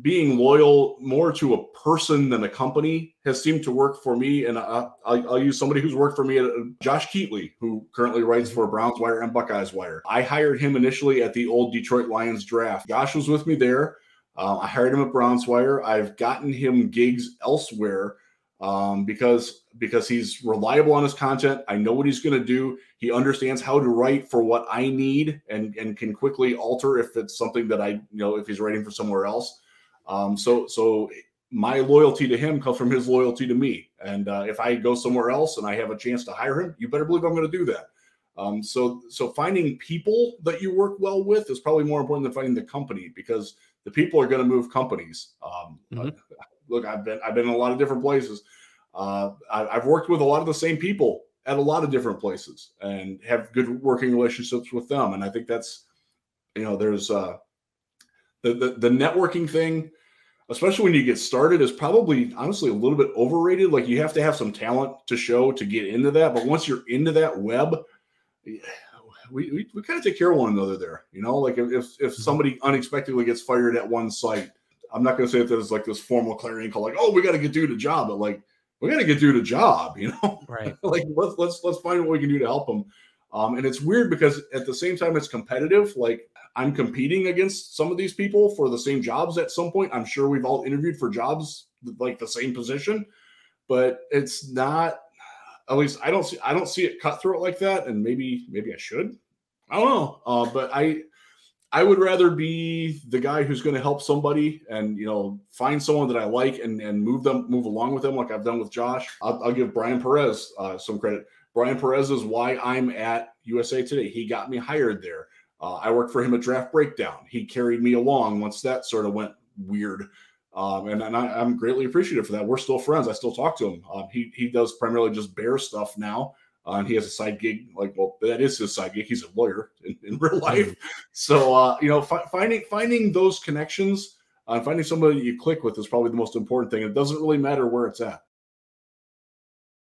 being loyal more to a person than a company has seemed to work for me. And I, will use somebody who's worked for me, uh, Josh Keatley, who currently writes for Browns Wire and Buckeyes Wire. I hired him initially at the old Detroit Lions draft. Josh was with me there. Uh, I hired him at Browns Wire. I've gotten him gigs elsewhere um, because because he's reliable on his content. I know what he's going to do. He understands how to write for what I need and and can quickly alter if it's something that I you know if he's writing for somewhere else. Um, so so my loyalty to him comes from his loyalty to me. And uh, if I go somewhere else and I have a chance to hire him, you better believe I'm going to do that. Um, so so finding people that you work well with is probably more important than finding the company because the people are going to move companies. Um, mm-hmm look, I've been I've been in a lot of different places. Uh, I, I've worked with a lot of the same people at a lot of different places and have good working relationships with them. And I think that's, you know, there's uh, the, the, the networking thing, especially when you get started, is probably honestly a little bit overrated. Like you have to have some talent to show to get into that. But once you're into that web, we, we, we kind of take care of one another there. You know, like if, if mm-hmm. somebody unexpectedly gets fired at one site, I'm not going to say that it's like this formal clarion call, like, oh, we got to get dude a job, but like, we got to get dude a job, you know? Right. like, let's let's let's find what we can do to help them. Um, and it's weird because at the same time, it's competitive. Like, I'm competing against some of these people for the same jobs at some point. I'm sure we've all interviewed for jobs like the same position, but it's not. At least I don't see I don't see it cutthroat like that. And maybe maybe I should. I don't know. Uh, but I I would rather be the guy who's going to help somebody and you know find someone that I like and and move them move along with them like I've done with Josh. I'll, I'll give Brian Perez uh, some credit. Brian Perez is why I'm at USA Today. He got me hired there. Uh, I worked for him at Draft Breakdown. He carried me along once that sort of went weird. Um, and, and I, am greatly appreciative for that. We're still friends. I still talk to him. Um, he he does primarily just bear stuff now, uh, and he has a side gig, like well, that is his side gig. He's a lawyer in, in real life, mm-hmm. so uh, you know, fi- finding finding those connections, uh, finding somebody you click with is probably the most important thing. It doesn't really matter where it's at.